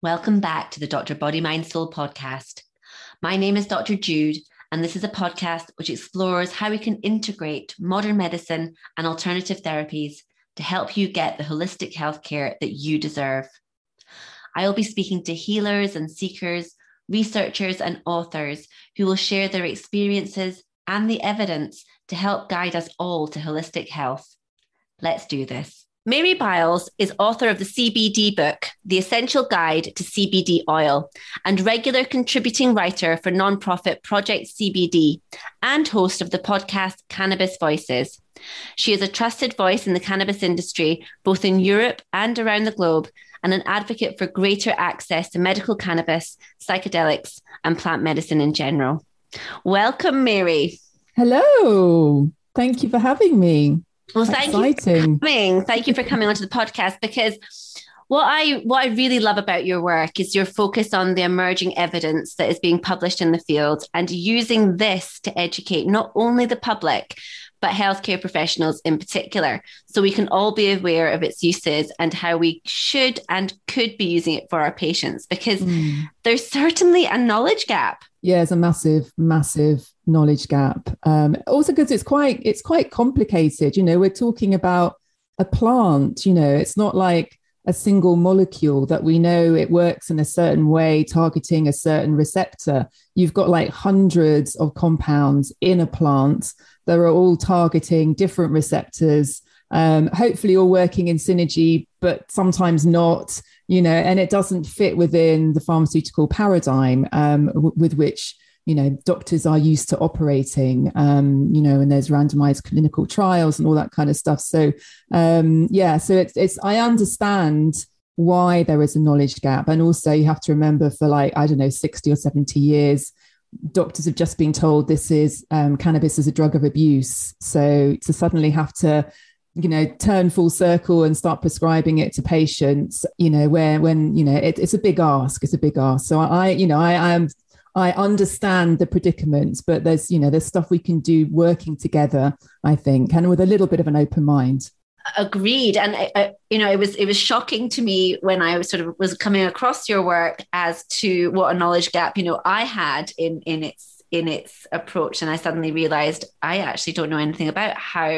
Welcome back to the Dr. Body Mind Soul podcast. My name is Dr. Jude, and this is a podcast which explores how we can integrate modern medicine and alternative therapies to help you get the holistic healthcare that you deserve. I will be speaking to healers and seekers, researchers, and authors who will share their experiences and the evidence to help guide us all to holistic health. Let's do this. Mary Biles is author of the CBD book, The Essential Guide to CBD Oil, and regular contributing writer for nonprofit Project CBD and host of the podcast Cannabis Voices. She is a trusted voice in the cannabis industry, both in Europe and around the globe, and an advocate for greater access to medical cannabis, psychedelics, and plant medicine in general. Welcome, Mary. Hello. Thank you for having me. Well, thank Exciting. you for coming. Thank you for coming onto the podcast because what I what I really love about your work is your focus on the emerging evidence that is being published in the field and using this to educate not only the public but healthcare professionals in particular so we can all be aware of its uses and how we should and could be using it for our patients because mm. there's certainly a knowledge gap yeah it's a massive massive knowledge gap. Um, also, because it's quite it's quite complicated. You know, we're talking about a plant. You know, it's not like a single molecule that we know it works in a certain way, targeting a certain receptor. You've got like hundreds of compounds in a plant that are all targeting different receptors. Um, hopefully, all working in synergy, but sometimes not. You know, and it doesn't fit within the pharmaceutical paradigm um, w- with which you know doctors are used to operating um, you know and there's randomized clinical trials and all that kind of stuff so um, yeah so it's it's i understand why there is a knowledge gap and also you have to remember for like i don't know 60 or 70 years doctors have just been told this is um, cannabis is a drug of abuse so to suddenly have to you know turn full circle and start prescribing it to patients you know where when you know it, it's a big ask it's a big ask so i you know i am I understand the predicaments, but there's, you know, there's stuff we can do working together, I think, and with a little bit of an open mind. Agreed. And, I, you know, it was, it was shocking to me when I was sort of was coming across your work as to what a knowledge gap, you know, I had in, in its, in its approach. And I suddenly realized I actually don't know anything about how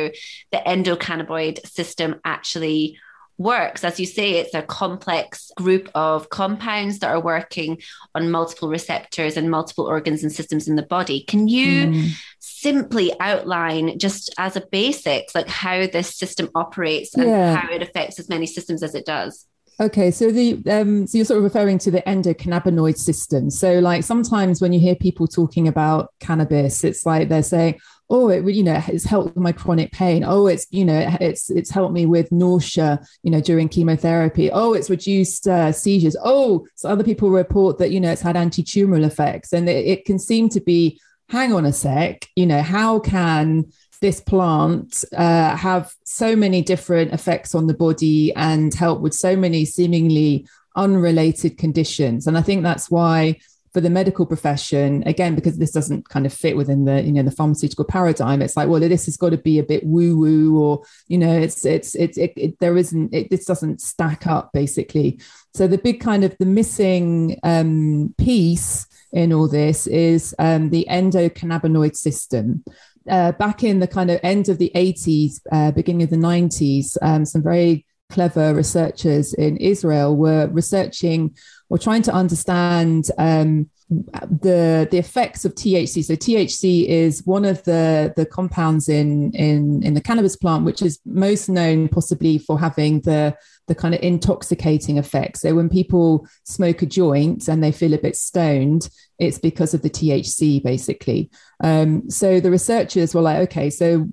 the endocannabinoid system actually works. As you say, it's a complex group of compounds that are working on multiple receptors and multiple organs and systems in the body. Can you mm. simply outline, just as a basics, like how this system operates and yeah. how it affects as many systems as it does? Okay, so the um, so you're sort of referring to the endocannabinoid system. So, like sometimes when you hear people talking about cannabis, it's like they're saying, oh it you know it's helped with my chronic pain. Oh it's you know it's it's helped me with nausea you know during chemotherapy. Oh it's reduced uh, seizures. Oh so other people report that you know it's had anti-tumoral effects. And it, it can seem to be hang on a sec you know how can this plant uh, have so many different effects on the body and help with so many seemingly unrelated conditions. And i think that's why for the medical profession again because this doesn't kind of fit within the you know the pharmaceutical paradigm it's like well this has got to be a bit woo woo or you know it's it's it's it, it, there isn't it, this doesn't stack up basically. So the big kind of the missing um, piece in all this is um, the endocannabinoid system uh, back in the kind of end of the 80s uh, beginning of the 90s um, some very clever researchers in Israel were researching or trying to understand um, the the effects of THC. So THC is one of the the compounds in in in the cannabis plant, which is most known possibly for having the the kind of intoxicating effect. So when people smoke a joint and they feel a bit stoned, it's because of the THC, basically. Um, so the researchers were like, okay, so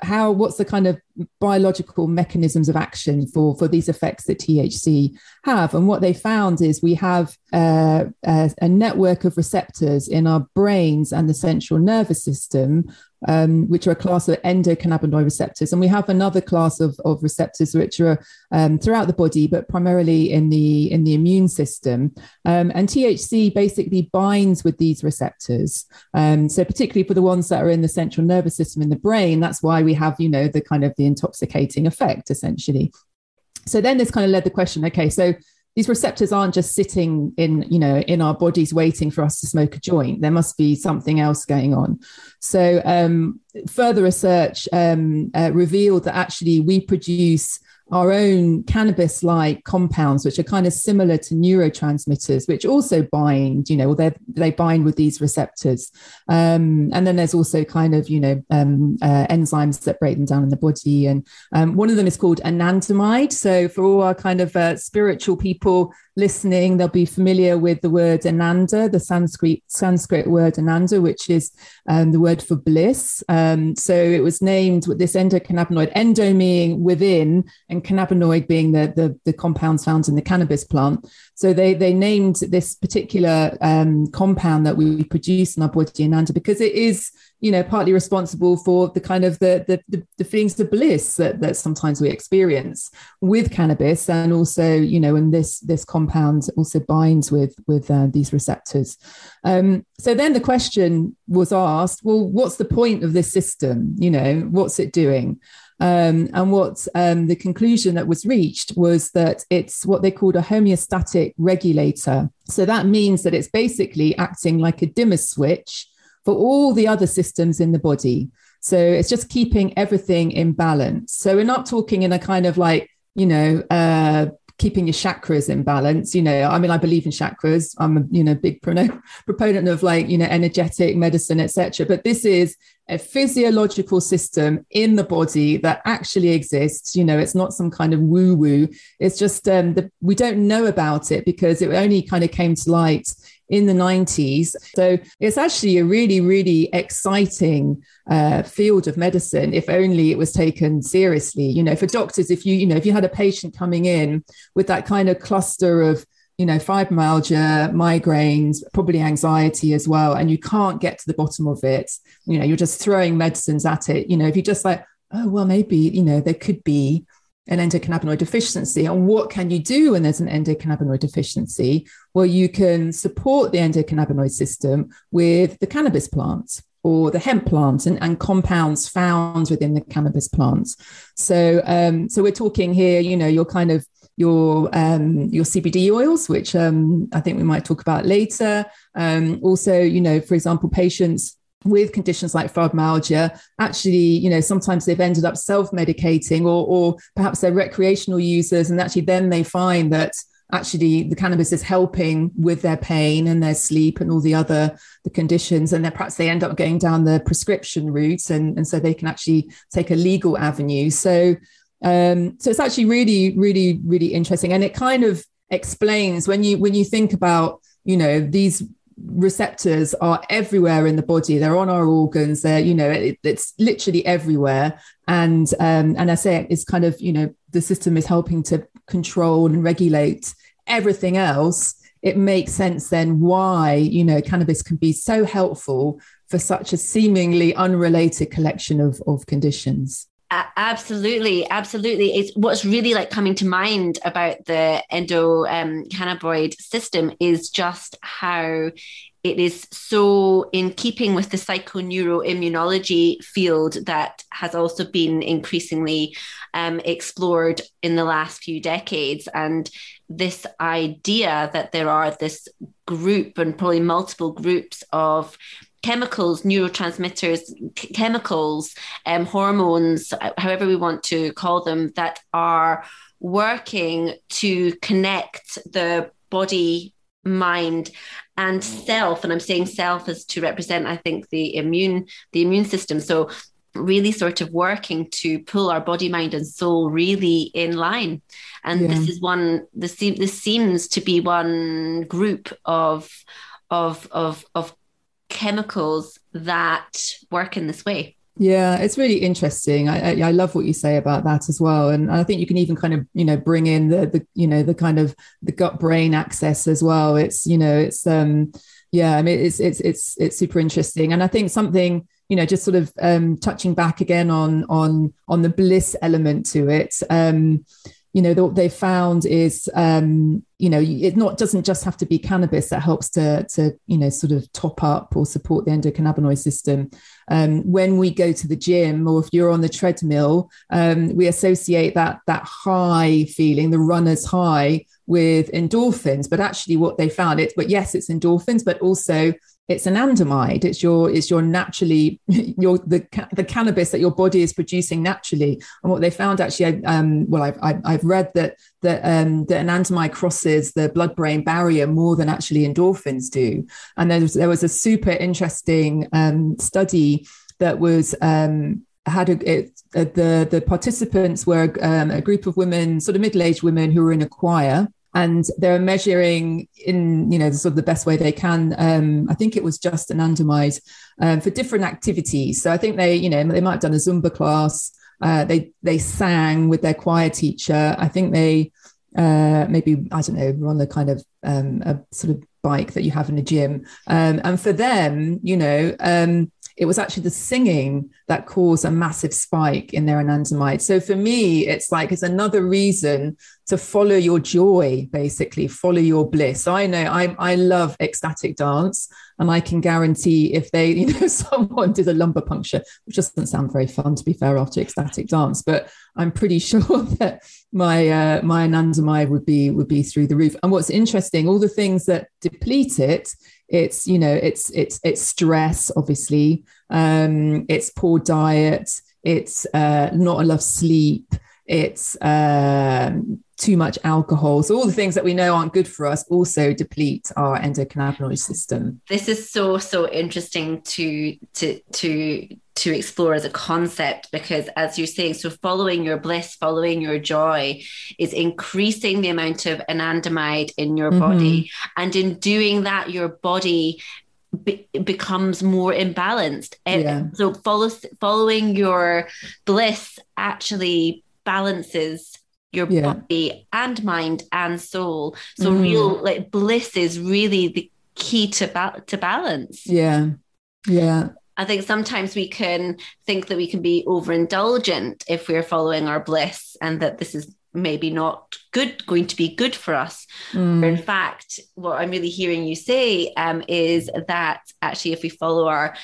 how what's the kind of biological mechanisms of action for for these effects that THC have and what they found is we have uh, a, a, network of receptors in our brains and the central nervous system um, which are a class of endocannabinoid receptors. And we have another class of, of receptors which are um, throughout the body, but primarily in the in the immune system. Um, and THC basically binds with these receptors. Um, so particularly for the ones that are in the central nervous system in the brain, that's why we have, you know, the kind of the intoxicating effect essentially. So then this kind of led the question, okay, so these receptors aren't just sitting in you know in our bodies waiting for us to smoke a joint. There must be something else going on. So um, further research um, uh, revealed that actually we produce our own cannabis like compounds, which are kind of similar to neurotransmitters, which also bind, you know, they they bind with these receptors. Um, and then there's also kind of, you know, um, uh, enzymes that break them down in the body. And um, one of them is called anandamide. So for all our kind of uh, spiritual people, listening, they'll be familiar with the word ananda, the Sanskrit Sanskrit word ananda, which is um, the word for bliss. Um, so it was named with this endocannabinoid, endo meaning within, and cannabinoid being the, the, the compounds found in the cannabis plant. So they they named this particular um, compound that we produce in our body ananda because it is you know partly responsible for the kind of the the, the, the feelings of bliss that, that sometimes we experience with cannabis. And also you know and this this compound also binds with with uh, these receptors. Um, so then the question was asked well what's the point of this system? You know what's it doing um, and what um, the conclusion that was reached was that it's what they called a homeostatic regulator. So that means that it's basically acting like a dimmer switch for all the other systems in the body. So it's just keeping everything in balance. So we're not talking in a kind of like, you know, uh, keeping your chakras in balance. You know, I mean, I believe in chakras. I'm a you know big proponent of like you know energetic medicine, etc. But this is a physiological system in the body that actually exists. You know, it's not some kind of woo woo. It's just um, the, we don't know about it because it only kind of came to light in the 90s. So it's actually a really, really exciting uh, field of medicine if only it was taken seriously. You know, for doctors, if you, you know, if you had a patient coming in with that kind of cluster of you know, fibromyalgia, migraines, probably anxiety as well, and you can't get to the bottom of it, you know, you're just throwing medicines at it. You know, if you just like, oh, well, maybe, you know, there could be an endocannabinoid deficiency. And what can you do when there's an endocannabinoid deficiency? Well, you can support the endocannabinoid system with the cannabis plants or the hemp plant and, and compounds found within the cannabis plants. So, um, so we're talking here, you know, you're kind of your um, your CBD oils, which um, I think we might talk about later. Um, also, you know, for example, patients with conditions like fibromyalgia actually you know sometimes they've ended up self-medicating or, or perhaps they're recreational users and actually then they find that actually the cannabis is helping with their pain and their sleep and all the other the conditions and then perhaps they end up going down the prescription route and, and so they can actually take a legal avenue so um, so it's actually really really really interesting. And it kind of explains when you when you think about you know these receptors are everywhere in the body. They're on our organs. They're you know it, it's literally everywhere. And um and i say it's kind of you know the system is helping to control and regulate everything else. It makes sense then why you know cannabis can be so helpful for such a seemingly unrelated collection of of conditions absolutely absolutely. It's what's really like coming to mind about the endo um, cannabinoid system is just how it is so in keeping with the psychoneuroimmunology field that has also been increasingly um, explored in the last few decades. And this idea that there are this group and probably multiple groups of chemicals, neurotransmitters, chemicals, um, hormones, however we want to call them, that are working to connect the body, mind, and self. And I'm saying self as to represent, I think, the immune, the immune system. So really sort of working to pull our body mind and soul really in line and yeah. this is one this, this seems to be one group of of of of chemicals that work in this way. Yeah, it's really interesting. I, I, I love what you say about that as well, and I think you can even kind of you know bring in the the you know the kind of the gut brain axis as well. It's you know it's um yeah, I mean it's it's it's it's super interesting, and I think something you know just sort of um touching back again on on on the bliss element to it. Um, you know what they found is um, you know it not doesn't just have to be cannabis that helps to to you know sort of top up or support the endocannabinoid system. Um, when we go to the gym or if you're on the treadmill um, we associate that that high feeling the runner's high with endorphins, but actually what they found it, but yes, it's endorphins, but also it's anandamide. It's your it's your naturally your the the cannabis that your body is producing naturally. And what they found actually, um, well, I've I've, read that that um, that anandamide crosses the blood brain barrier more than actually endorphins do. And there was there was a super interesting um, study that was um, had a, it, the the participants were um, a group of women, sort of middle aged women who were in a choir, and they're measuring in you know sort of the best way they can. Um, I think it was just anandamide um, for different activities. So I think they you know they might have done a Zumba class. Uh, they they sang with their choir teacher. I think they uh, maybe I don't know were on the kind of um, a sort of bike that you have in a gym. Um, and for them, you know, um, it was actually the singing that caused a massive spike in their anandamide. So for me, it's like it's another reason to follow your joy, basically, follow your bliss. I know I, I love ecstatic dance, and I can guarantee if they, you know, someone did a lumbar puncture, which doesn't sound very fun to be fair after ecstatic dance, but I'm pretty sure that my uh, my anandamide would be would be through the roof. And what's interesting, all the things that deplete it it's you know it's it's it's stress obviously um it's poor diet it's uh not enough sleep it's um too much alcohol so all the things that we know aren't good for us also deplete our endocannabinoid system this is so so interesting to to to to explore as a concept because as you're saying so following your bliss following your joy is increasing the amount of anandamide in your mm-hmm. body and in doing that your body be- becomes more imbalanced yeah. so follow, following your bliss actually balances your yeah. body and mind and soul so mm. real like bliss is really the key to ba- to balance yeah yeah I think sometimes we can think that we can be overindulgent if we're following our bliss and that this is maybe not good going to be good for us mm. in fact what i'm really hearing you say um, is that actually if we follow our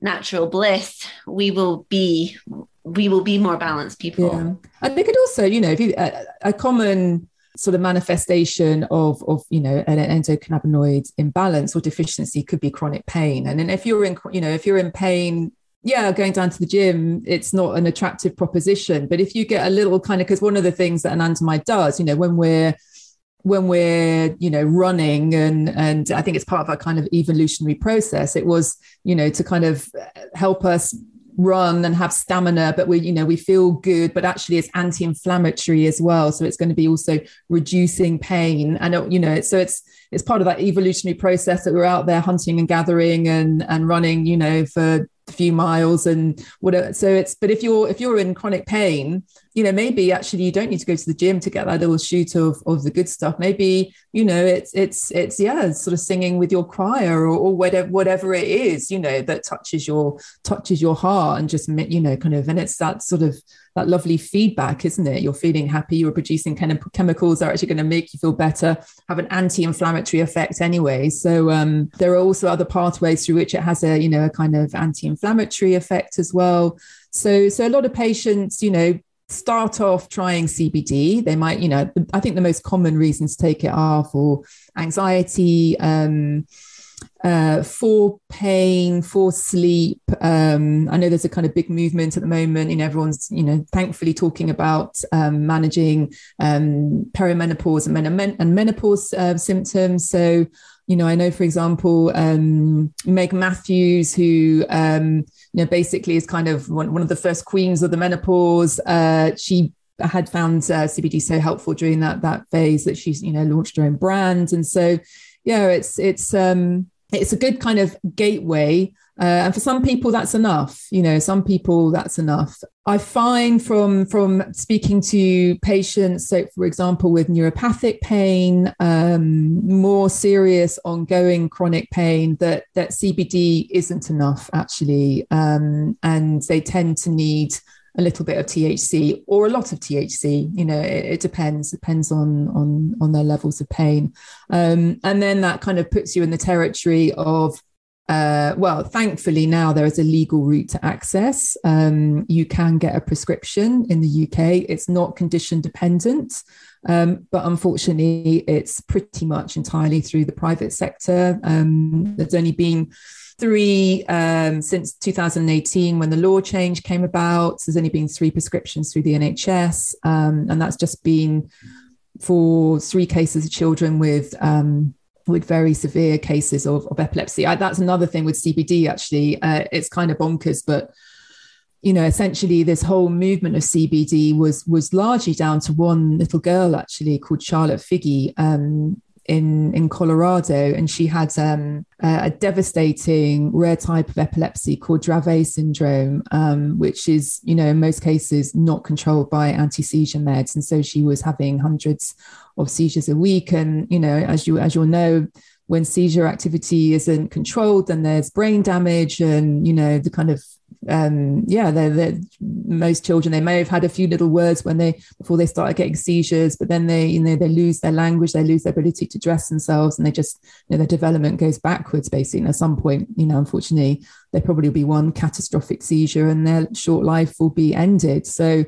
natural bliss we will be we will be more balanced people. Yeah. and they could also you know if you a, a common sort of manifestation of of you know an endocannabinoid imbalance or deficiency could be chronic pain. And then if you're in you know if you're in pain yeah going down to the gym it's not an attractive proposition. But if you get a little kind of because one of the things that anandamide does you know when we're when we're you know running and and i think it's part of our kind of evolutionary process it was you know to kind of help us run and have stamina but we you know we feel good but actually it's anti-inflammatory as well. So it's going to be also reducing pain. And uh, you know so it's it's part of that evolutionary process that we're out there hunting and gathering and and running you know for a few miles and whatever. So it's but if you're if you're in chronic pain you know maybe actually you don't need to go to the gym to get that little shoot of of the good stuff. Maybe you know it's it's it's yeah sort of singing with your choir or, or whatever whatever it is you know that touches your touches your heart and just you know kind of and it's that sort of that lovely feedback isn't it? You're feeling happy you're producing kind of chemicals that are actually going to make you feel better have an anti-inflammatory effect anyway. So um, there are also other pathways through which it has a you know a kind of anti-inflammatory effect as well. So so a lot of patients you know start off trying CBD. They might, you know, I think the most common reasons to take it are for anxiety, um, uh, for pain, for sleep. Um, I know there's a kind of big movement at the moment. and everyone's, you know, thankfully talking about um, managing um, perimenopause and, men- and menopause uh, symptoms. So, you know, I know, for example, um, Meg Matthews, who um, you know basically is kind of one, one of the first queens of the menopause. Uh, she had found uh, CBD so helpful during that that phase that she's you know launched her own brand, and so yeah, it's it's um, it's a good kind of gateway uh, and for some people that's enough you know some people that's enough. I find from from speaking to patients so for example with neuropathic pain um, more serious ongoing chronic pain that that cbd isn't enough actually. Um, and they tend to need a little bit of THC or a lot of THC. You know, it, it depends. Depends on on on their levels of pain, um, and then that kind of puts you in the territory of uh, well, thankfully now there is a legal route to access. Um, you can get a prescription in the UK. It's not condition dependent, um, but unfortunately, it's pretty much entirely through the private sector. Um, there's only been three um, since 2018 when the law change came about. There's only been three prescriptions through the NHS, um, and that's just been for three cases of children with um, with very severe cases of, of epilepsy. I, that's another thing with CBD, actually. Uh, it's kind of bonkers, but you know, essentially this whole movement of CBD was was largely down to one little girl actually called Charlotte Figi, um, in in Colorado, and she had um, a, devastating rare type of epilepsy called Dravet syndrome, um, which is you know in most cases not controlled by anti seizure meds, and so she was having hundreds of seizures a week, and you know as you as you'll know. When seizure activity isn't controlled, then there's brain damage, and you know the kind of um, yeah, they're, they're, most children they may have had a few little words when they before they started getting seizures, but then they you know they lose their language, they lose their ability to dress themselves, and they just you know their development goes backwards basically. And at some point, you know, unfortunately, there probably will be one catastrophic seizure, and their short life will be ended. So,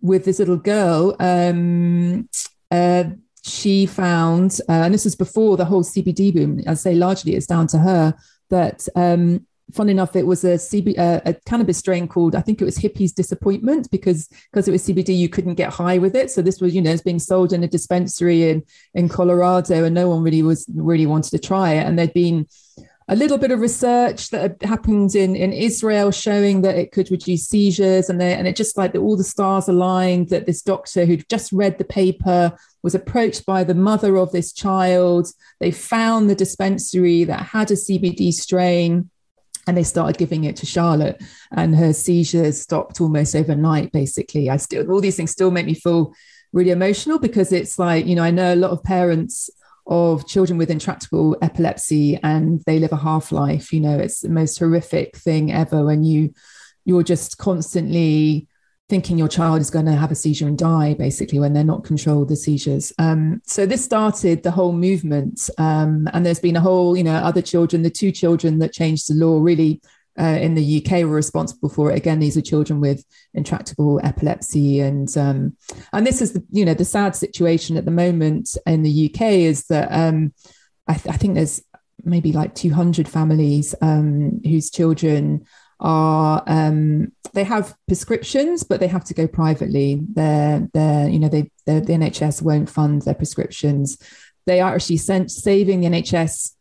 with this little girl, um, uh, she found, uh, and this was before the whole CBD boom. I say largely it's down to her that um, fun enough, it was a CB, uh, a cannabis strain called I think it was Hippie's Disappointment because because it was CBD, you couldn't get high with it. So this was you know it's being sold in a dispensary in in Colorado, and no one really was really wanted to try it. And there'd been a little bit of research that happened in, in Israel showing that it could reduce seizures, and they, and it just like the, all the stars aligned that this doctor who'd just read the paper was approached by the mother of this child. They found the dispensary that had a CBD strain and they started giving it to Charlotte, and her seizures stopped almost overnight. Basically, I still all these things still make me feel really emotional because it's like you know I know a lot of parents of children with intractable epilepsy and they live a half life. You know, it's the most horrific thing ever when you you're just constantly thinking your child is going to have a seizure and die basically when they're not controlled the seizures um, so this started the whole movement um, and there's been a whole you know other children the two children that changed the law really uh, in the UK were responsible for it. Again, these are children with intractable epilepsy, and um, and this is the you know the sad situation at the moment in the UK is that um, I, th- I, think there's maybe like 200 families um, whose children are um, they have prescriptions, but they have to go privately. They're they're you know they the NHS won't fund their prescriptions. They are actually sent, saving the NHS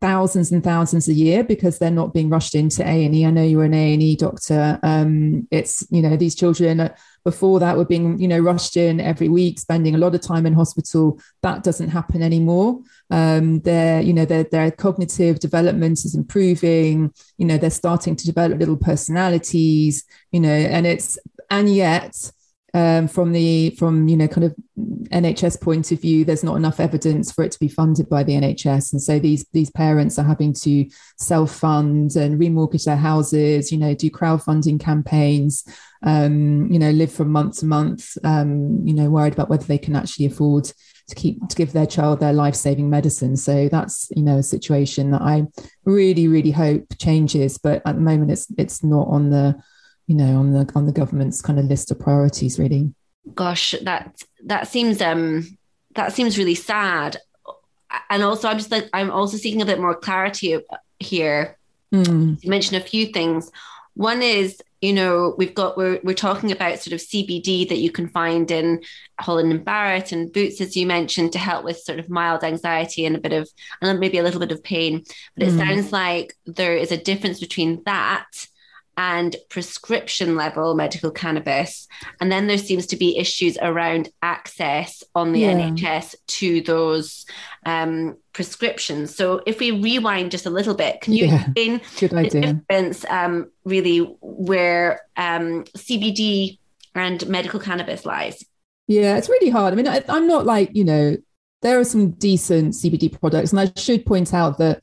thousands and thousands a year because they're not being rushed into A&E. I know you're an A&E doctor. Um, it's, you know, these children before that were being, you know, rushed in every week, spending a lot of time in hospital. That doesn't happen anymore. Um, their, you know, their, their cognitive development is improving. You know, they're starting to develop little personalities, you know, and it's, and yet um, from the from you know kind of NHS point of view, there's not enough evidence for it to be funded by the NHS, and so these these parents are having to self fund and remortgage their houses, you know, do crowdfunding campaigns, um, you know, live from month to month, um, you know, worried about whether they can actually afford to keep to give their child their life saving medicine. So that's you know a situation that I really really hope changes, but at the moment it's it's not on the you know on the on the government's kind of list of priorities really. Gosh that that seems um that seems really sad. And also i'm just like i'm also seeking a bit more clarity here mm. you mentioned a few things. One is you know we've got we're, we're talking about sort of cbd that you can find in holland and barrett and boots as you mentioned to help with sort of mild anxiety and a bit of and maybe a little bit of pain. But it mm. sounds like there is a difference between that and prescription level medical cannabis. And then there seems to be issues around access on the yeah. NHS to those um, prescriptions. So if we rewind just a little bit, can you yeah. explain Good idea. the difference um, really where um, CBD and medical cannabis lies? Yeah, it's really hard. I mean, I, I'm not like, you know, there are some decent CBD products. And I should point out that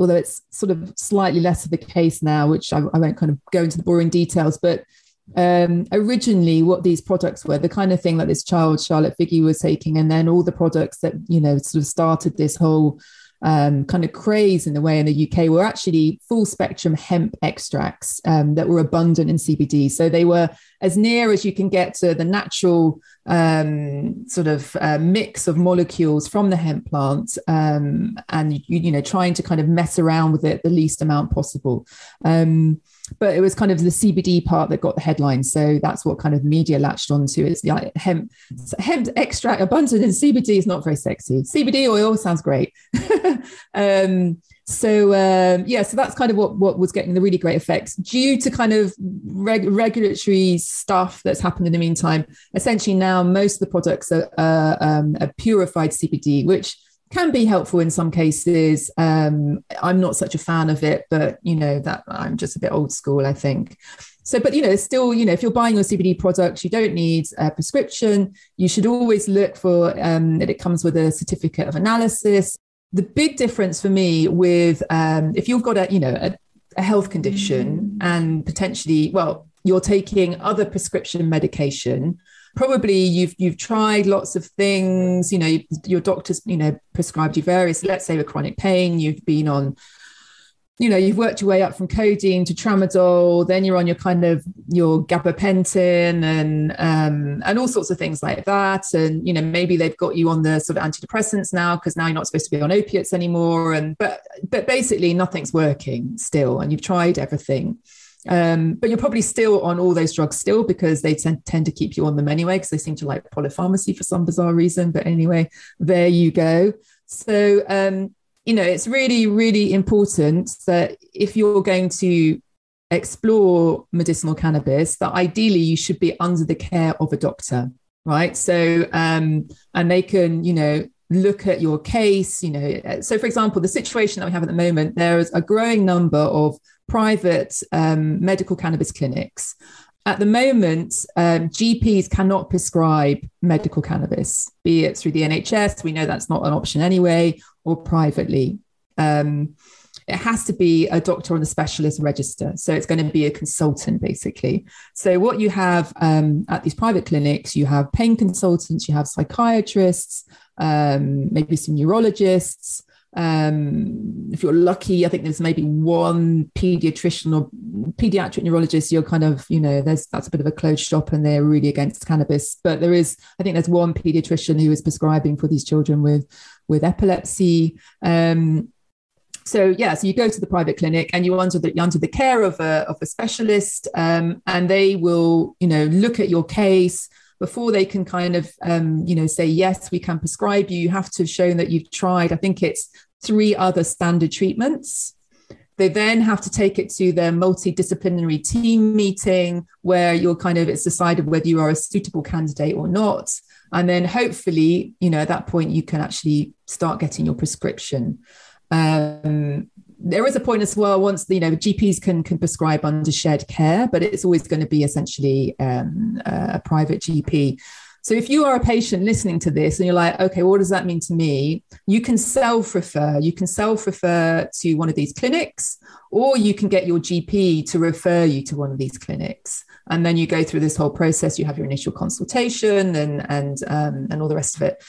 although it's sort of slightly less of the case now, which I, I won't kind of go into the boring details, but um, originally what these products were, the kind of thing that this child, Charlotte Figi, was taking, and then all the products that, you know, sort of started this whole um, kind of craze in the way in the UK were actually full spectrum hemp extracts um, that were abundant in CBD. So they were as near as you can get to the natural um, sort of uh, mix of molecules from the hemp plant, um, and you, you, know trying to kind of mess around with it the least amount possible. Um, but it was kind of the CBD part that got the headlines. So that's what kind of media latched onto. It's like hemp, hemp extract abundant in CBD is not very sexy. CBD oil sounds great. um, so um, yeah, so that's kind of what what was getting the really great effects due to kind of reg- regulatory stuff that's happened in the meantime. Essentially, now most of the products are, uh, um, are purified CBD, which can be helpful in some cases. Um, I'm not such a fan of it, but you know that I'm just a bit old school, I think. So, but you know, still, you know, if you're buying your CBD products, you don't need a prescription. You should always look for um, that it comes with a certificate of analysis. The big difference for me with um, if you've got a, you know, a, a health condition and potentially, well, you're taking other prescription medication probably you've you've tried lots of things you know your doctor's you know prescribed you various let's say with chronic pain you've been on you know you've worked your way up from codeine to tramadol then you're on your kind of your gabapentin and um, and all sorts of things like that. And you know maybe they've got you on the sort of antidepressants now because now you're not supposed to be on opiates anymore. And but but basically nothing's working still and you've tried everything um, but you're probably still on all those drugs still because they tend, tend to keep you on them anyway because they seem to like polypharmacy for some bizarre reason. But anyway, there you go. So, um, you know, it's really, really important that if you're going to explore medicinal cannabis, that ideally you should be under the care of a doctor, right? So, um, and they can, you know, look at your case you know so for example the situation that we have at the moment there is a growing number of private um, medical cannabis clinics. At the moment, um, GPs cannot prescribe medical cannabis, be it through the NHS, we know that's not an option anyway, or privately. Um, it has to be a doctor on the specialist register. So it's going to be a consultant, basically. So, what you have um, at these private clinics, you have pain consultants, you have psychiatrists, um, maybe some neurologists, um, if you're lucky, I think there's maybe one pediatrician or pediatric neurologist. You're kind of, you know, there's that's a bit of a closed shop, and they're really against cannabis. But there is, I think, there's one pediatrician who is prescribing for these children with with epilepsy. Um, so yeah, so you go to the private clinic and you're under the you're under the care of a of a specialist, um, and they will, you know, look at your case before they can kind of um, you know say yes we can prescribe you you have to have shown that you've tried. I think it's three other standard treatments. They then have to take it to their multidisciplinary team meeting where you're kind of it's decided whether you are a suitable candidate or not. And then hopefully you know at that point you can actually start getting your prescription. Um, there is a point as well once you know gps can can prescribe under shared care but it's always going to be essentially um, a private gp so if you are a patient listening to this and you're like okay what does that mean to me? You can self refer you can self refer to one of these clinics or you can get your gp to refer you to one of these clinics. And then you go through this whole process. You have your initial consultation and and um, and all the rest of it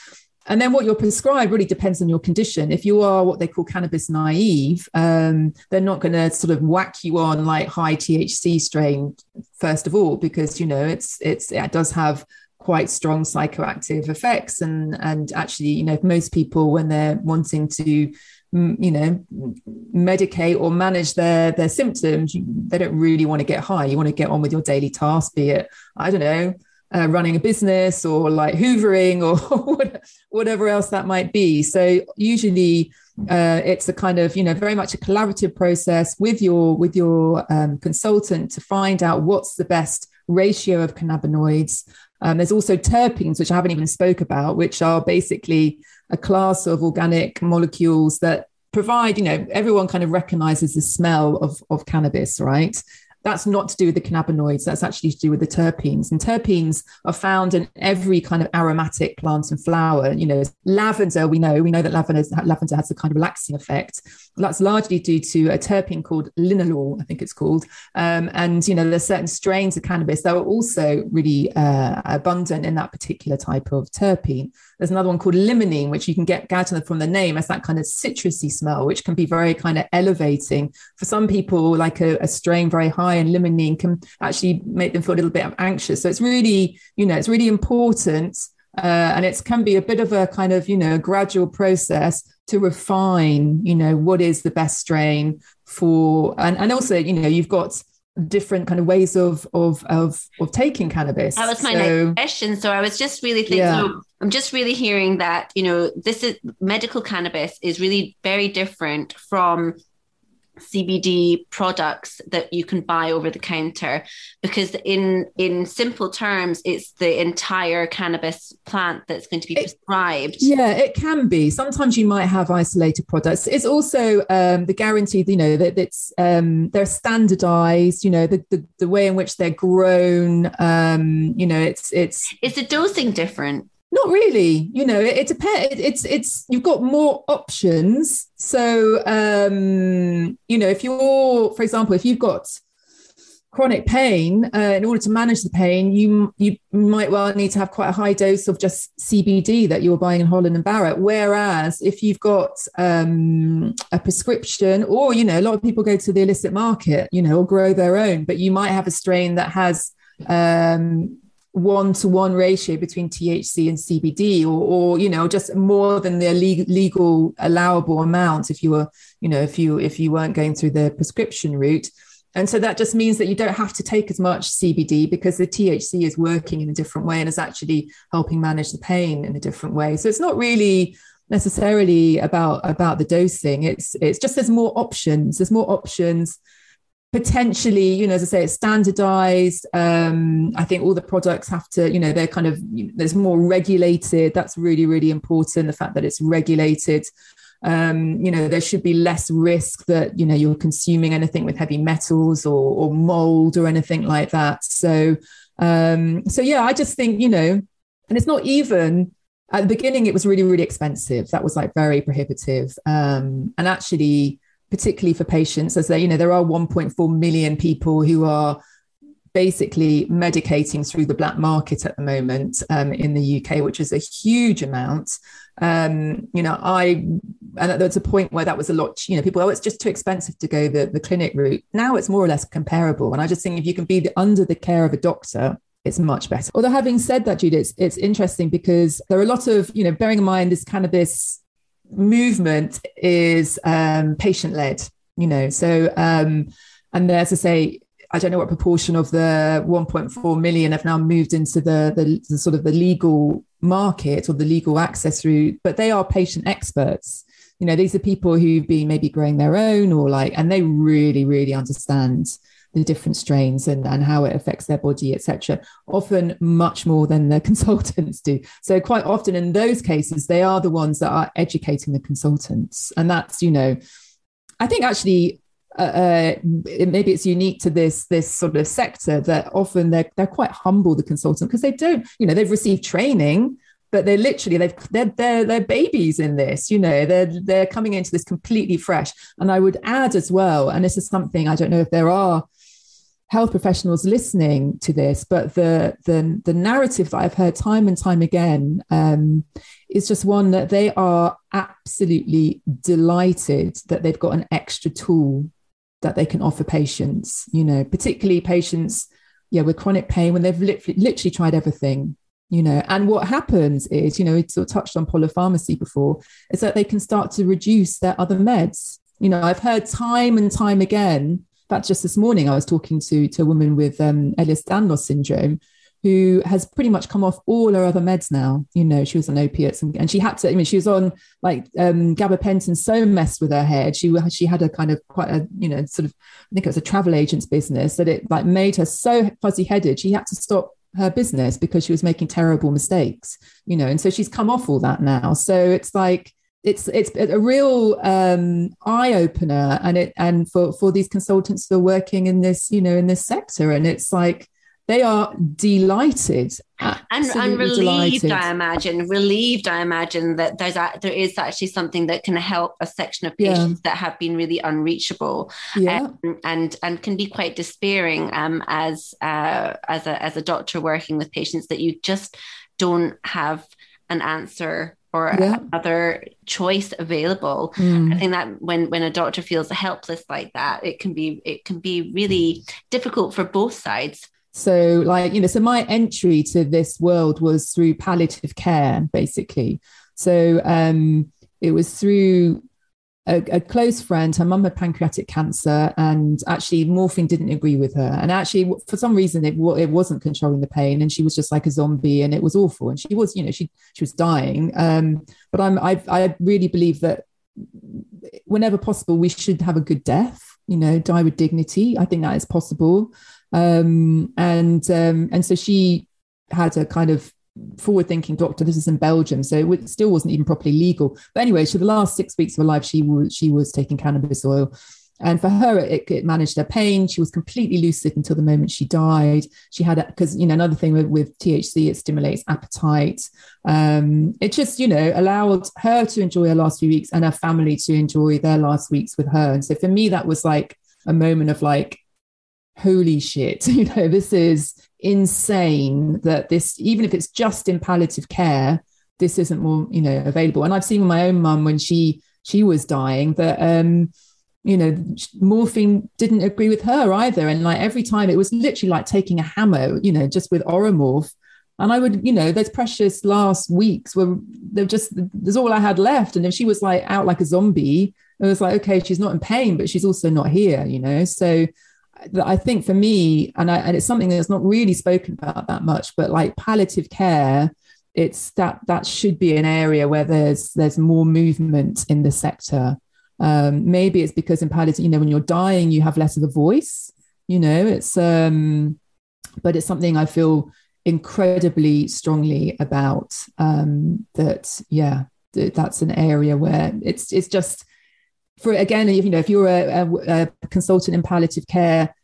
and then what you're prescribed really depends on your condition. If you are what they call cannabis naive, um, they're not going to sort of whack you on like high THC strain first of all, because you know it's it's it does have quite strong psychoactive effects, and and actually you know most people when they're wanting to you know medicate or manage their their symptoms, they don't really want to get high. You want to get on with your daily task, be it I don't know uh, running a business or like hoovering or whatever else that might be. So usually uh, it's a kind of you know very much a collaborative process with your with your um, consultant to find out what's the best ratio of cannabinoids. Um, there's also terpenes, which I haven't even spoke about, which are basically a class of organic molecules that provide, you know, everyone kind of recognizes the smell of, of cannabis, right? That's not to do with the cannabinoids. That's actually to do with the terpenes. And terpenes are found in every kind of aromatic plant and flower. You know, lavender, we know, we know that lavender, lavender has a kind of relaxing effect. that's largely due to a terpene called linalool, I think it's called. Um, and, you know, there's certain strains of cannabis that are also really uh, abundant in that particular type of terpene. There's another one called limonene, which you can get, get from the name as that kind of citrusy smell, which can be very kind of elevating. For some people, like a, a strain very high in limonene can actually make them feel a little bit anxious. So it's really, you know, it's really important uh, and it can be a bit of a kind of you know gradual process to refine you know what is the best strain for and, and also you know you've got different kind of ways of of of of taking cannabis that was my so, next question so i was just really thinking yeah. so i'm just really hearing that you know this is medical cannabis is really very different from CBD products that you can buy over the counter because in in simple terms it's the entire cannabis plant that's going to be prescribed. Yeah, it can be. Sometimes you might have isolated products. It's also um, the guarantee, you know, that it's um, they're standardized. You know, the, the the way in which they're grown. Um, you know, it's it's is the dosing different? Not really. You know, it, it depends. It, it's it's you've got more options. So um, you know, if you're, for example, if you've got chronic pain, uh, in order to manage the pain, you you might well need to have quite a high dose of just CBD that you're buying in Holland and Barrett. Whereas if you've got um, a prescription, or you know, a lot of people go to the illicit market, you know, or grow their own, but you might have a strain that has um, one to one ratio between THC and CBD, or, or you know, just more than the legal allowable amount if you were, you know, if you if you weren't going through the prescription route. And so that just means that you don't have to take as much CBD because the THC is working in a different way and is actually helping manage the pain in a different way. So it's not really necessarily about about the dosing. It's it's just there's more options. There's more options potentially you know as i say it's standardized um, i think all the products have to you know they're kind of there's more regulated. That's really really important the fact that it's regulated. Um, you know there should be less risk that you know you're consuming anything with heavy metals or, or mold or anything like that. So um, so yeah i just think you know and it's not even at the beginning it was really really expensive. That was like very prohibitive. Um, and actually particularly for patients, as there, you know, there are 1.4 million people who are basically medicating through the black market at the moment um, in the UK, which is a huge amount. Um, you know, I and there was a point where that was a lot. You know, people, oh, it's just too expensive to go the the clinic route. Now it's more or less comparable, and I just think if you can be the, under the care of a doctor. It's much better. Although, having said that, Judy, it's, it's interesting because there are a lot of, you know, bearing in mind this cannabis movement is um, patient led, you know. So, um, and as I say, I don't know what proportion of the 1.4 million have now moved into the, the, the sort of the legal market or the legal access route, but they are patient experts. You know, these are people who've been maybe growing their own or like, and they really, really understand the different strains and, and how it affects their body, etc. Often much more than the consultants do. So quite often in those cases, they are the ones that are educating the consultants, and that's you know, I think actually. Uh, uh maybe it's unique to this this sort of sector that often they're they're quite humble the consultant because they don't you know they've received training but they're literally they've they're, they're they're babies in this you know they're they're coming into this completely fresh and i would add as well and this is something i don't know if there are health professionals listening to this, but the the, the narrative that I've heard time and time again um, is just one that they are absolutely delighted that they've got an extra tool that they can offer patients. You know, particularly patients, yeah, with chronic pain when they've literally, literally tried everything. You know, and what happens is, you know, we sort of touched on polypharmacy before, is that they can start to reduce their other meds. You know, I've heard time and time again fact, just this morning, I was talking to, to a woman with um, Ehlers-Danlos syndrome who has pretty much come off all her other meds now. You know, she was on opiates and, and she had to, I mean, she was on like um, gabapentin so messed with her head. She, she had a kind of quite a, you know, sort of, I think it was a travel agent's business that it like made her so fuzzy headed. She had to stop her business because she was making terrible mistakes, you know, and so she's come off all that now. So it's like, it's it's a real um, eye opener, and it and for for these consultants who are working in this you know in this sector, and it's like they are delighted and, and relieved delighted. i imagine relieved i imagine that there's a, there is actually something that can help a section of patients yeah. that have been really unreachable yeah. Um, and and can be quite despairing um, as uh, as a as a doctor working with patients that you just don't have an answer or yeah. another choice available. Mm. I think that when when a doctor feels helpless like that, it can be it can be really difficult for both sides. So, like you know, so my entry to this world was through palliative care, basically. So um, it was through a, a, close friend, her mum had pancreatic cancer, and actually morphine didn't agree with her. And actually, for some reason, it, it wasn't controlling the pain, and she was just like a zombie, and it was awful. And she was, you know, she she was dying. Um, but I'm I I really believe that whenever possible, we should have a good death. You know, die with dignity. I think that is possible. Um, and um, and so she had a kind of forward thinking doctor. This is in Belgium, so it still wasn't even properly legal. But anyway, so the last six weeks of her life, she was she was taking cannabis oil. And for her, it, it managed her pain. She was completely lucid until the moment she died. She had, because, you know, another thing with, with THC, it stimulates appetite. Um, it just, you know, allowed her to enjoy her last few weeks and her family to enjoy their last weeks with her. And so for me, that was like a moment of like, holy shit, you know, this is insane that this, even if it's just in palliative care, this isn't more, you know, available. And I've seen with my own mum when she she was dying that um, you know, morphine didn't agree with her either. And like every time it was literally like taking a hammer, you know, just with Oromorph. And I would, you know, those precious last weeks were they're just there's all I had left. And if she was like out like a zombie, it was like, okay, she's not in pain, but she's also not here, you know. So I think for me, and I, and it's something that's not really spoken about that much, but like palliative care, it's that that should be an area where there's there's more movement in the sector. Um, maybe it's because in palliative, you know, when you're dying, you have less of a voice. You know, it's um, but it's something I feel incredibly strongly about. Um, that yeah, that's an area where it's it's just for again, you know, if you're a, a, a consultant in palliative care,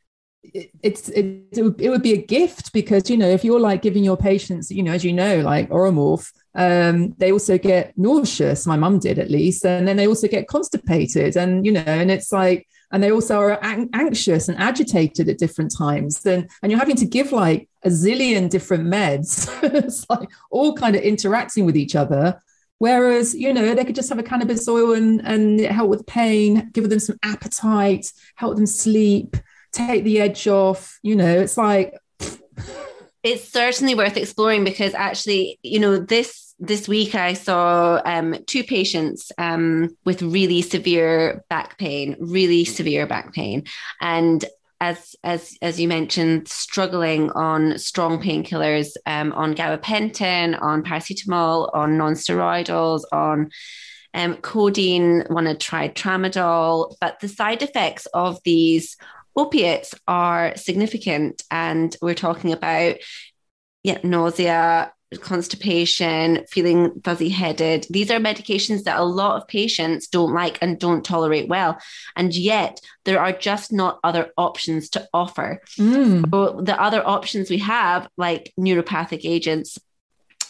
it, it's it, it would, it would be a gift because you know if you're like giving your patients, you know, as you know, like Oromorph, um, they also get nauseous. My mum did at least, and then they also get constipated, and you know, and it's like, and they also are ang- anxious and agitated at different times, and and you're having to give like a zillion different meds. it's like all kind of interacting with each other Whereas, you know, they could just have a cannabis oil and, and help with pain, give them some appetite, help them sleep, take the edge off. You know, it's like. it's certainly worth exploring because actually, you know, this this week I saw um, two patients um, with really severe back pain, really severe back pain. And as as as you mentioned, struggling on strong painkillers, um, on gabapentin, on paracetamol, on non-steroidals, on um, codeine. One had tried tramadol, but the side effects of these opiates are significant, and we're talking about yeah, nausea, constipation, feeling fuzzy headed. These are medications that a lot of patients don't like and don't tolerate well. And yet there are just not other options to offer. Mm. So the other options we have, like neuropathic agents,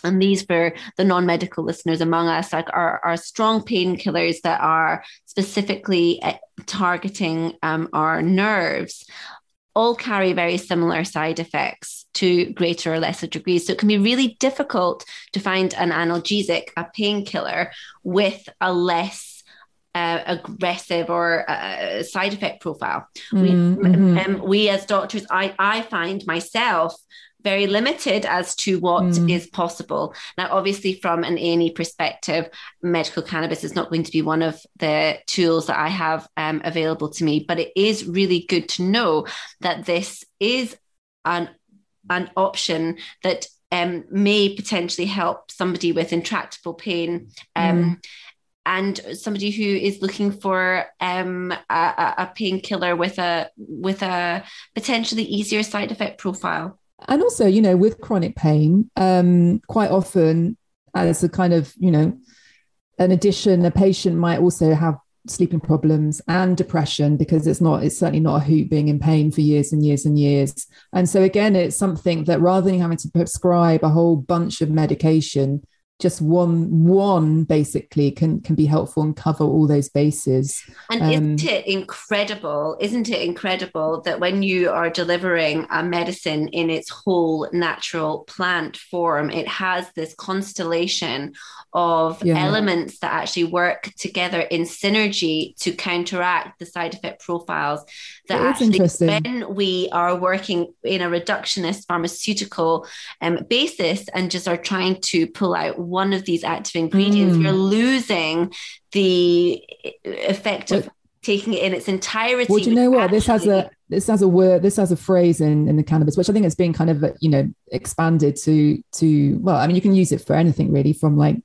and these for the non-medical listeners among us like are, are strong painkillers that are specifically eh, targeting um, our nerves all carry very similar side effects to greater or lesser degrees. So it can be really difficult to find an analgesic, a painkiller, with a less uh, aggressive or uh, side effect profile. Mm-hmm. We, um, we as doctors, I, I find myself very limited as to what mm. is possible. Now, obviously, from an A&E perspective, medical cannabis is not going to be one of the tools that I have um, available to me, but it is really good to know that this is an an option that um, may potentially help somebody with intractable pain. Um, mm. And somebody who is looking for um, a, a painkiller with a with a potentially easier side effect profile and also you know with chronic pain um, quite often as a kind of you know an addition a patient might also have sleeping problems and depression because it's not it's certainly not a hoot being in pain for years and years and years. And so again it's something that rather than having to prescribe a whole bunch of medication just one one basically can can be helpful and cover all those bases and um, isn't it incredible isn't it incredible that when you are delivering a medicine in its whole natural plant form it has this constellation of yeah. elements that actually work together in synergy to counteract the side effect profiles that actually when we are working in a reductionist pharmaceutical um, basis and just are trying to pull out one of these active ingredients mm. you're losing the effect of taking it in its entirety. Well, do you know what? Actually, this has a this has a word, this has a phrase in in the cannabis, which I think has been kind of you know expanded to to well, I mean, you can use it for anything really, from like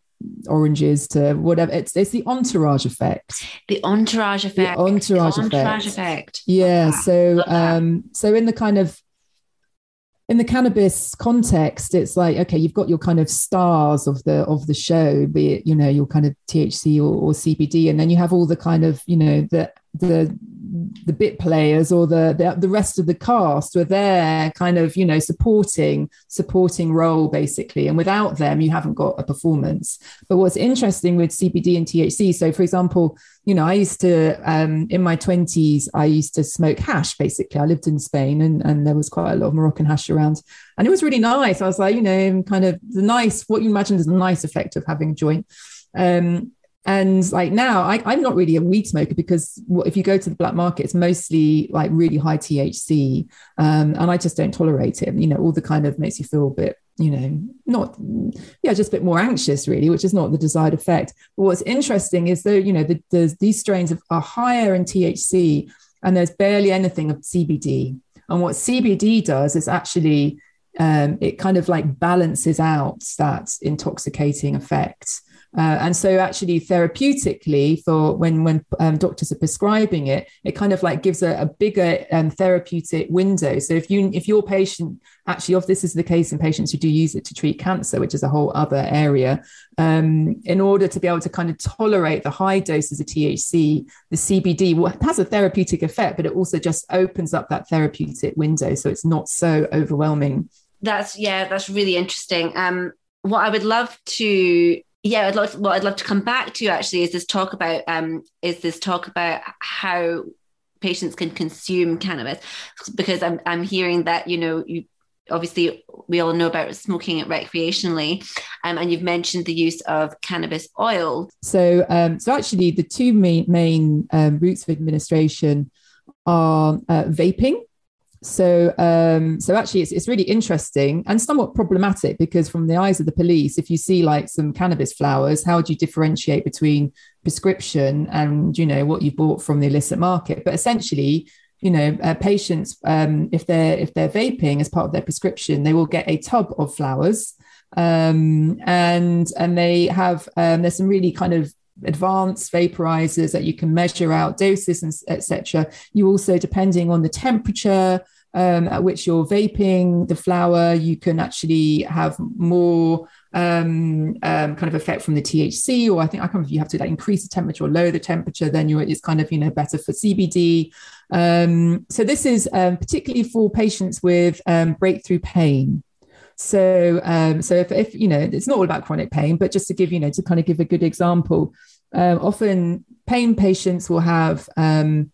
oranges to whatever. It's it's the entourage effect. The entourage effect. The entourage, the entourage effect. effect. Yeah. So um so in the kind of in the cannabis context it's like okay you've got your kind of stars of the of the show be it you know your kind of thc or, or cbd and then you have all the kind of you know the the the bit players or the, the, the rest of the cast were there kind of you know supporting supporting role basically. And without them you haven't got a performance. But what's interesting with cbd and thc so for example you know i used to um, in my 20s i used to smoke hash basically. I lived in spain and, and there was quite a lot of moroccan hash around. And it was really nice. I was like you know kind of the nice what you imagine is a nice effect of having a joint. Um, and like now I, am not really a weed smoker because if you go to the black market it's mostly like really high thc um, and i just don't tolerate it. You know all the kind of makes you feel a bit you know not yeah just a bit more anxious really which is not the desired effect. But what's interesting is though you know the, the, these strains are higher in thc and there's barely anything of cbd and what cbd does is actually um, it kind of like balances out that intoxicating effect uh, and so, actually, therapeutically, for when when um, doctors are prescribing it, it kind of like gives a, a bigger um, therapeutic window. So, if you if your patient actually, if this is the case in patients who do use it to treat cancer, which is a whole other area, um, in order to be able to kind of tolerate the high doses of THC, the CBD has a therapeutic effect, but it also just opens up that therapeutic window, so it's not so overwhelming. That's yeah, that's really interesting. Um, what I would love to yeah, I'd love what I'd love to come back to actually is this talk about um, is this talk about how patients can consume cannabis. Because I'm I'm hearing that you know you obviously we all know about smoking it recreationally um, and you've mentioned the use of cannabis oil. So um, so actually the two main main um, routes of administration are uh, vaping so, um, so actually, it's, it's really interesting and somewhat problematic because, from the eyes of the police, if you see like some cannabis flowers, how do you differentiate between prescription and you know what you bought from the illicit market? But essentially, you know, uh, patients, um, if they're if they're vaping as part of their prescription, they will get a tub of flowers, um, and and they have um, there's some really kind of advanced vaporizers that you can measure out doses and etc. You also, depending on the temperature um, at which you're vaping the flower, you can actually have more um, um, kind of effect from the THC, or I think I can't remember if you have to like increase the temperature or lower the temperature, then you're it's kind of you know better for CBD. Um, so this is um, particularly for patients with um, breakthrough pain. So so if, if you know it's not all about chronic pain, but just to give you know to kind of give a good example, often pain patients will have um,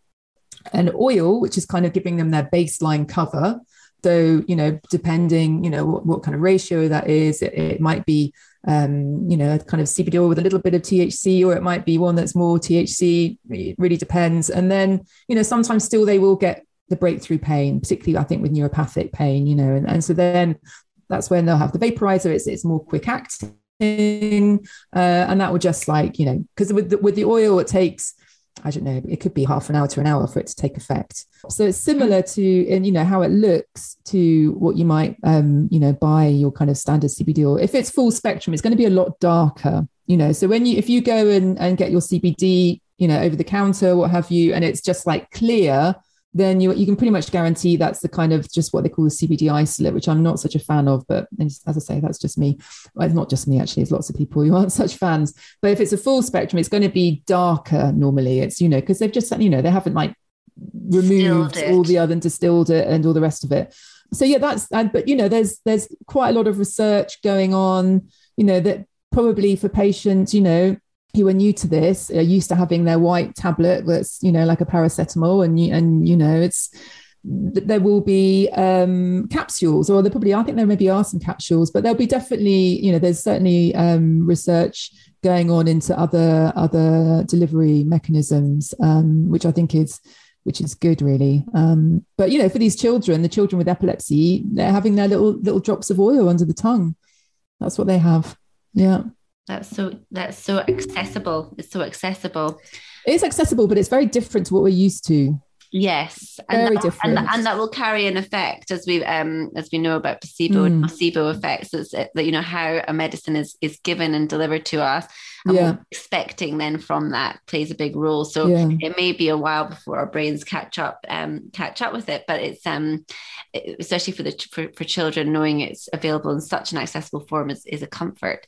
an oil, which is kind of giving them their baseline cover. So, you know, depending, you know, what, what kind of ratio that is, it, it might be, um, you know, a kind of CBD oil with a little bit of THC, or it might be one that's more THC. It really depends. And then, you know, sometimes still they will get the breakthrough pain, particularly I think with neuropathic pain, you know, and, and so then that's when they'll have the vaporizer. It's, it's more quick acting. Uh, and that will just like, you know, because with the, with the oil, it takes I don't know, it could be half an hour to an hour for it to take effect. So it's similar to, and you know, how it looks to what you might, um, you know, buy your kind of standard CBD oil. If it's full spectrum, it's going to be a lot darker, you know. So when you, if you go and, and get your CBD, you know, over the counter, what have you, and it's just like clear, then you you can pretty much guarantee that's the kind of just what they call the CBD isolate, which I'm not such a fan of. But as I say, that's just me. Well, it's not just me actually. There's lots of people who aren't such fans. But if it's a full spectrum, it's going to be darker normally. It's you know because they've just you know they haven't like removed all the other and distilled it and all the rest of it. So yeah, that's but you know there's there's quite a lot of research going on. You know that probably for patients, you know who are new to this are used to having their white tablet that's you know like a paracetamol and you and you know it's there will be um, capsules or there probably i think there maybe are some capsules but there'll be definitely you know there's certainly um, research going on into other other delivery mechanisms um, which i think is which is good really. Um, but you know for these children the children with epilepsy they're having their little little drops of oil under the tongue. That's what they have. Yeah that's so that's so accessible. It's so accessible. It's accessible, but it's very different to what we're used to. Yes, very and that, different, and, and, that will carry an effect as we um as we know about placebo mm. and placebo effects. Is that you know how a medicine is is given and delivered to us, and yeah. expecting then from that plays a big role. So yeah. it may be a while before our brains catch up um catch up with it, but it's um especially for the for, for children knowing it's available in such an accessible form is is a comfort.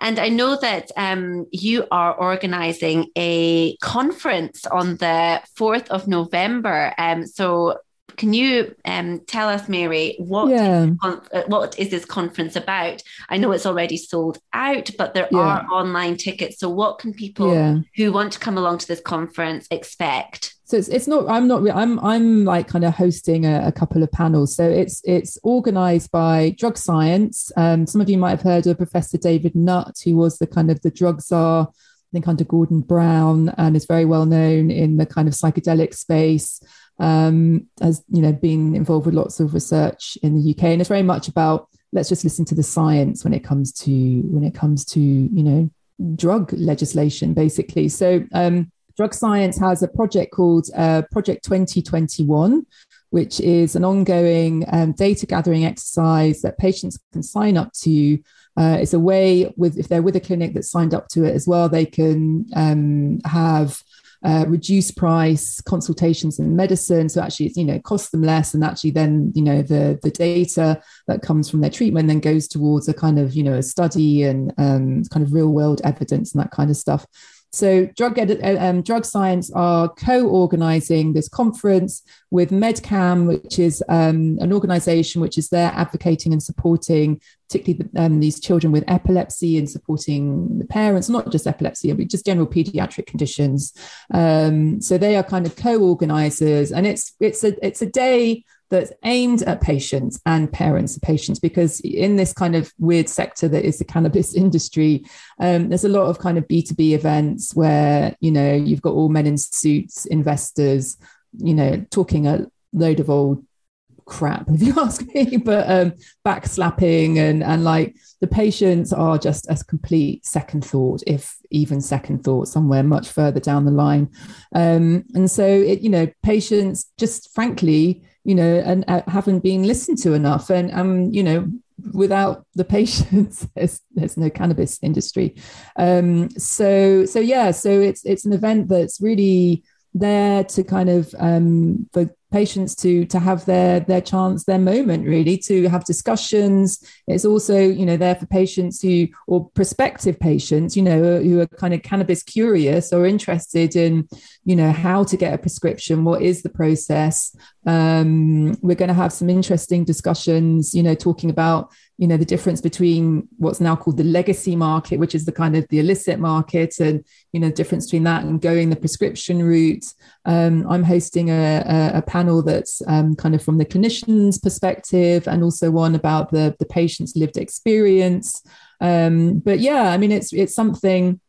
And I know that um, you are organizing a conference on the 4th of November. Um, so, can you um, tell us, Mary, what yeah. uh, what is this conference about? I know it's already sold out, but there yeah. are online tickets. So, what can people yeah. who want to come along to this conference expect? so it's, it's not i'm not i'm i'm like kind of hosting a, a couple of panels so it's it's organized by drug science um, some of you might have heard of professor david nutt who was the kind of the drug czar i think under gordon brown and is very well known in the kind of psychedelic space um, has you know been involved with lots of research in the uk and it's very much about let's just listen to the science when it comes to when it comes to you know drug legislation basically so um, Drug Science has a project called uh, Project 2021, which is an ongoing um, data gathering exercise that patients can sign up to. Uh, it's a way with if they're with a clinic that's signed up to it as well, they can um, have uh, reduced price consultations in medicine. So actually, it's, you know, costs them less, and actually, then you know the the data that comes from their treatment then goes towards a kind of you know a study and um, kind of real world evidence and that kind of stuff. So, drug, uh, um, drug science are co organizing this conference with MedCan, which is um, an organization which is there advocating and supporting, particularly the, um, these children with epilepsy and supporting the parents, not just epilepsy, but just general pediatric conditions. Um, so, they are kind of co organizers, and it's, it's, a, it's a day that's aimed at patients and parents of patients because in this kind of weird sector that is the cannabis industry um, there's a lot of kind of b2b events where you know you've got all men in suits investors you know talking a load of old crap if you ask me but um backslapping and and like the patients are just a complete second thought if even second thought somewhere much further down the line. Um and so it you know patients just frankly you know, and uh, haven't been listened to enough. And um, you know, without the patients, there's there's no cannabis industry. Um, so so yeah, so it's it's an event that's really there to kind of um, for patients to to have their their chance their moment really to have discussions. It's also you know there for patients who or prospective patients you know who are kind of cannabis curious or interested in you know how to get a prescription what is the process. Um, we're going to have some interesting discussions you know talking about you know the difference between what's now called the legacy market which is the kind of the illicit market and you know the difference between that and going the prescription route. Um, i'm hosting a, a, a panel that's um, kind of from the clinician's perspective and also one about the the patient's lived experience. Um, but yeah i mean it's it's something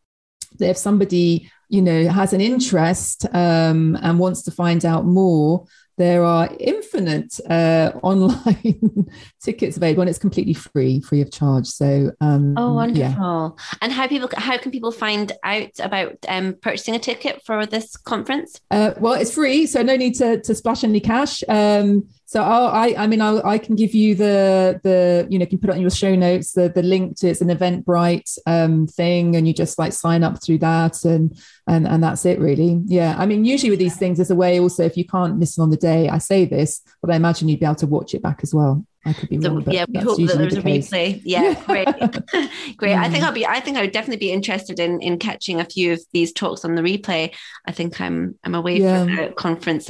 that if somebody you know has an interest um, and wants to find out more there are infinite uh, online tickets available, and it's completely free, free of charge. So, um, oh, wonderful! Yeah. And how people, how can people find out about um, purchasing a ticket for this conference? Uh, well, it's free, so no need to, to splash any cash. Um, So I'll, i I, mean, I'll, i can give you the the you know, you can put it on your show notes the the link to it's an Eventbrite um, thing, and you just like sign up through that, and and and that's it really. Yeah, I mean, usually with these things, there's a way also if you can't listen on the day. I say this, but I imagine you'd be able to watch it back as well. I could be wrong, yeah, we hope that there's the a case. replay. Yeah, great, great. Mm. I think mm. I'll be. I think I would definitely be interested in in catching a few of these talks on the replay. I think I'm I'm away yeah. for the conference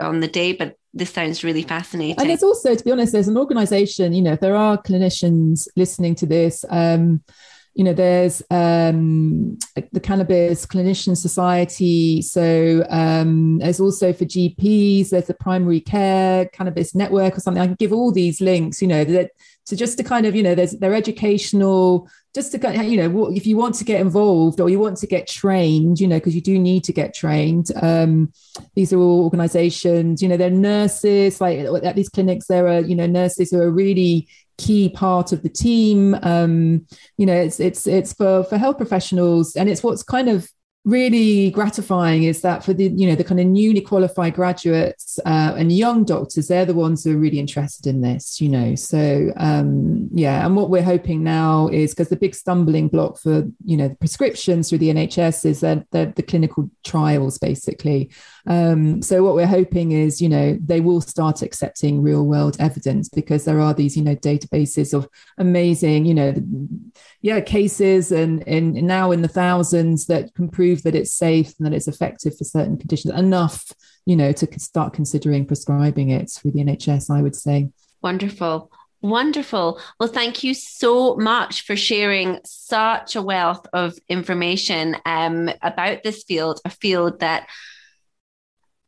on the day, but this sounds really fascinating. And it's also, to be honest, there's an organisation. You know, if there are clinicians listening to this. Um, you know, there's um, the Cannabis Clinician Society. So um, there's also for GPs, there's the Primary Care Cannabis Network or something. I can give all these links, you know, that so just to kind of, you know, there's they're educational, just to kind of, you know, if you want to get involved or you want to get trained, you know, because you do need to get trained. Um, these are all organizations, you know, they're nurses, like at these clinics, there are, you know, nurses who are really key part of the team. Um, you know, it's it's it's for for health professionals, and it's what's kind of really gratifying is that for the you know the kind of newly qualified graduates uh, and young doctors they're the ones who are really interested in this you know. So um yeah and what we're hoping now is because the big stumbling block for you know the prescriptions through the nhs is that the, the clinical trials basically um, so what we're hoping is, you know, they will start accepting real world evidence because there are these, you know, databases of amazing, you know, yeah, cases and, and now in the thousands that can prove that it's safe and that it's effective for certain conditions enough, you know, to start considering prescribing it through the NHS, I would say. Wonderful. Wonderful. Well, thank you so much for sharing such a wealth of information um, about this field, a field that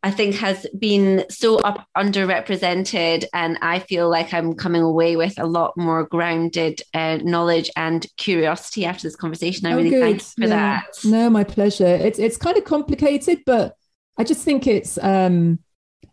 I think has been so up underrepresented, and I feel like I'm coming away with a lot more grounded uh, knowledge and curiosity after this conversation. I oh, really good. thank you for yeah. that. No, my pleasure. It's it's kind of complicated, but I just think it's um,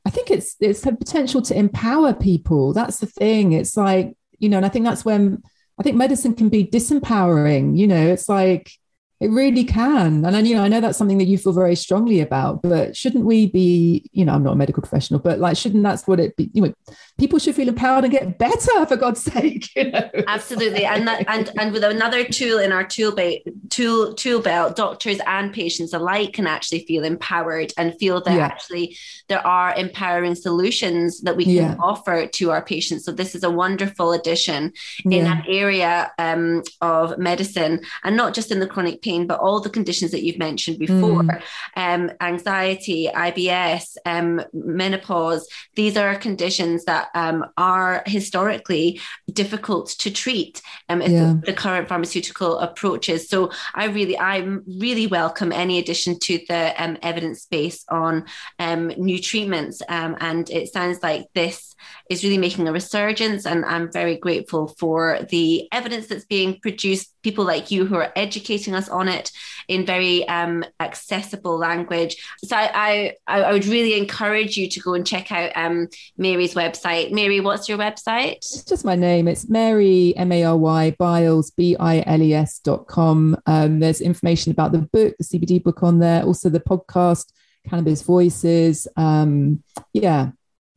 I think it's it's a potential to empower people. That's the thing. It's like you know, and I think that's when I think medicine can be disempowering. You know, it's like it really can. And I, you know, I know that's something that you feel very strongly about, but shouldn't we be, you know, I'm not a medical professional, but like, shouldn't that's what it be? You know, people should feel empowered and get better for God's sake, you know? Absolutely. And that, and, and with another tool in our tool belt, tool, tool belt, doctors and patients alike can actually feel empowered and feel that yeah. actually there are empowering solutions that we can yeah. offer to our patients. So this is a wonderful addition in yeah. an area um, of medicine and not just in the chronic pain, but all the conditions that you've mentioned before mm. um, anxiety, IBS, um, menopause. These are conditions that um, are historically difficult to treat um, yeah. the, current pharmaceutical approaches. So I really, I really welcome any addition to the um, evidence base on um, new treatments. and it sounds like this is really making a resurgence. And I'm very grateful for the evidence that's being produced, people like you who are educating us on it in very um, accessible language. So I, I, I, would really encourage you to go and check out um, Mary's website. Mary, what's your website? It's just my name. It's Mary, M A R Y, Biles, B I L E S dot com. Um, there's information about the book, the CBD book on there, also the podcast. Cannabis Voices. Um, yeah,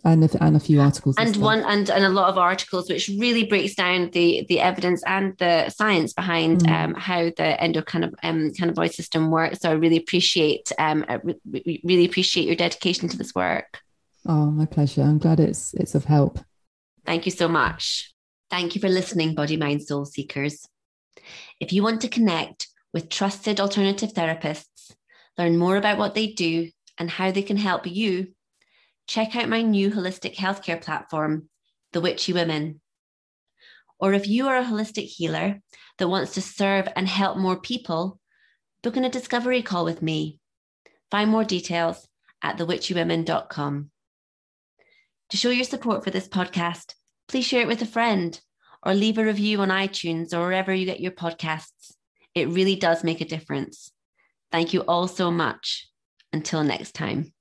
and a, and a few articles and, and one and, and a lot of articles which really breaks down the the evidence and the science behind mm. um, how the endocannabinoid um, system works. So i really appreciate um, re- really appreciate your dedication to this work. Oh my pleasure. I'm glad it's it's of help. Thank you so much. Thank you for listening body mind soul seekers. If you want to connect with trusted alternative therapists learn more about what they do and how they can help you check out my new holistic healthcare platform, The Witchy Women. Or if you are a holistic healer that wants to serve and help more people, book in a discovery call with me. Find more details at thewitchywomen.com. To show your support for this podcast, please share it with a friend or leave a review on iTunes or wherever you get your podcasts. It really does make a difference. Thank you all so much. Until next time.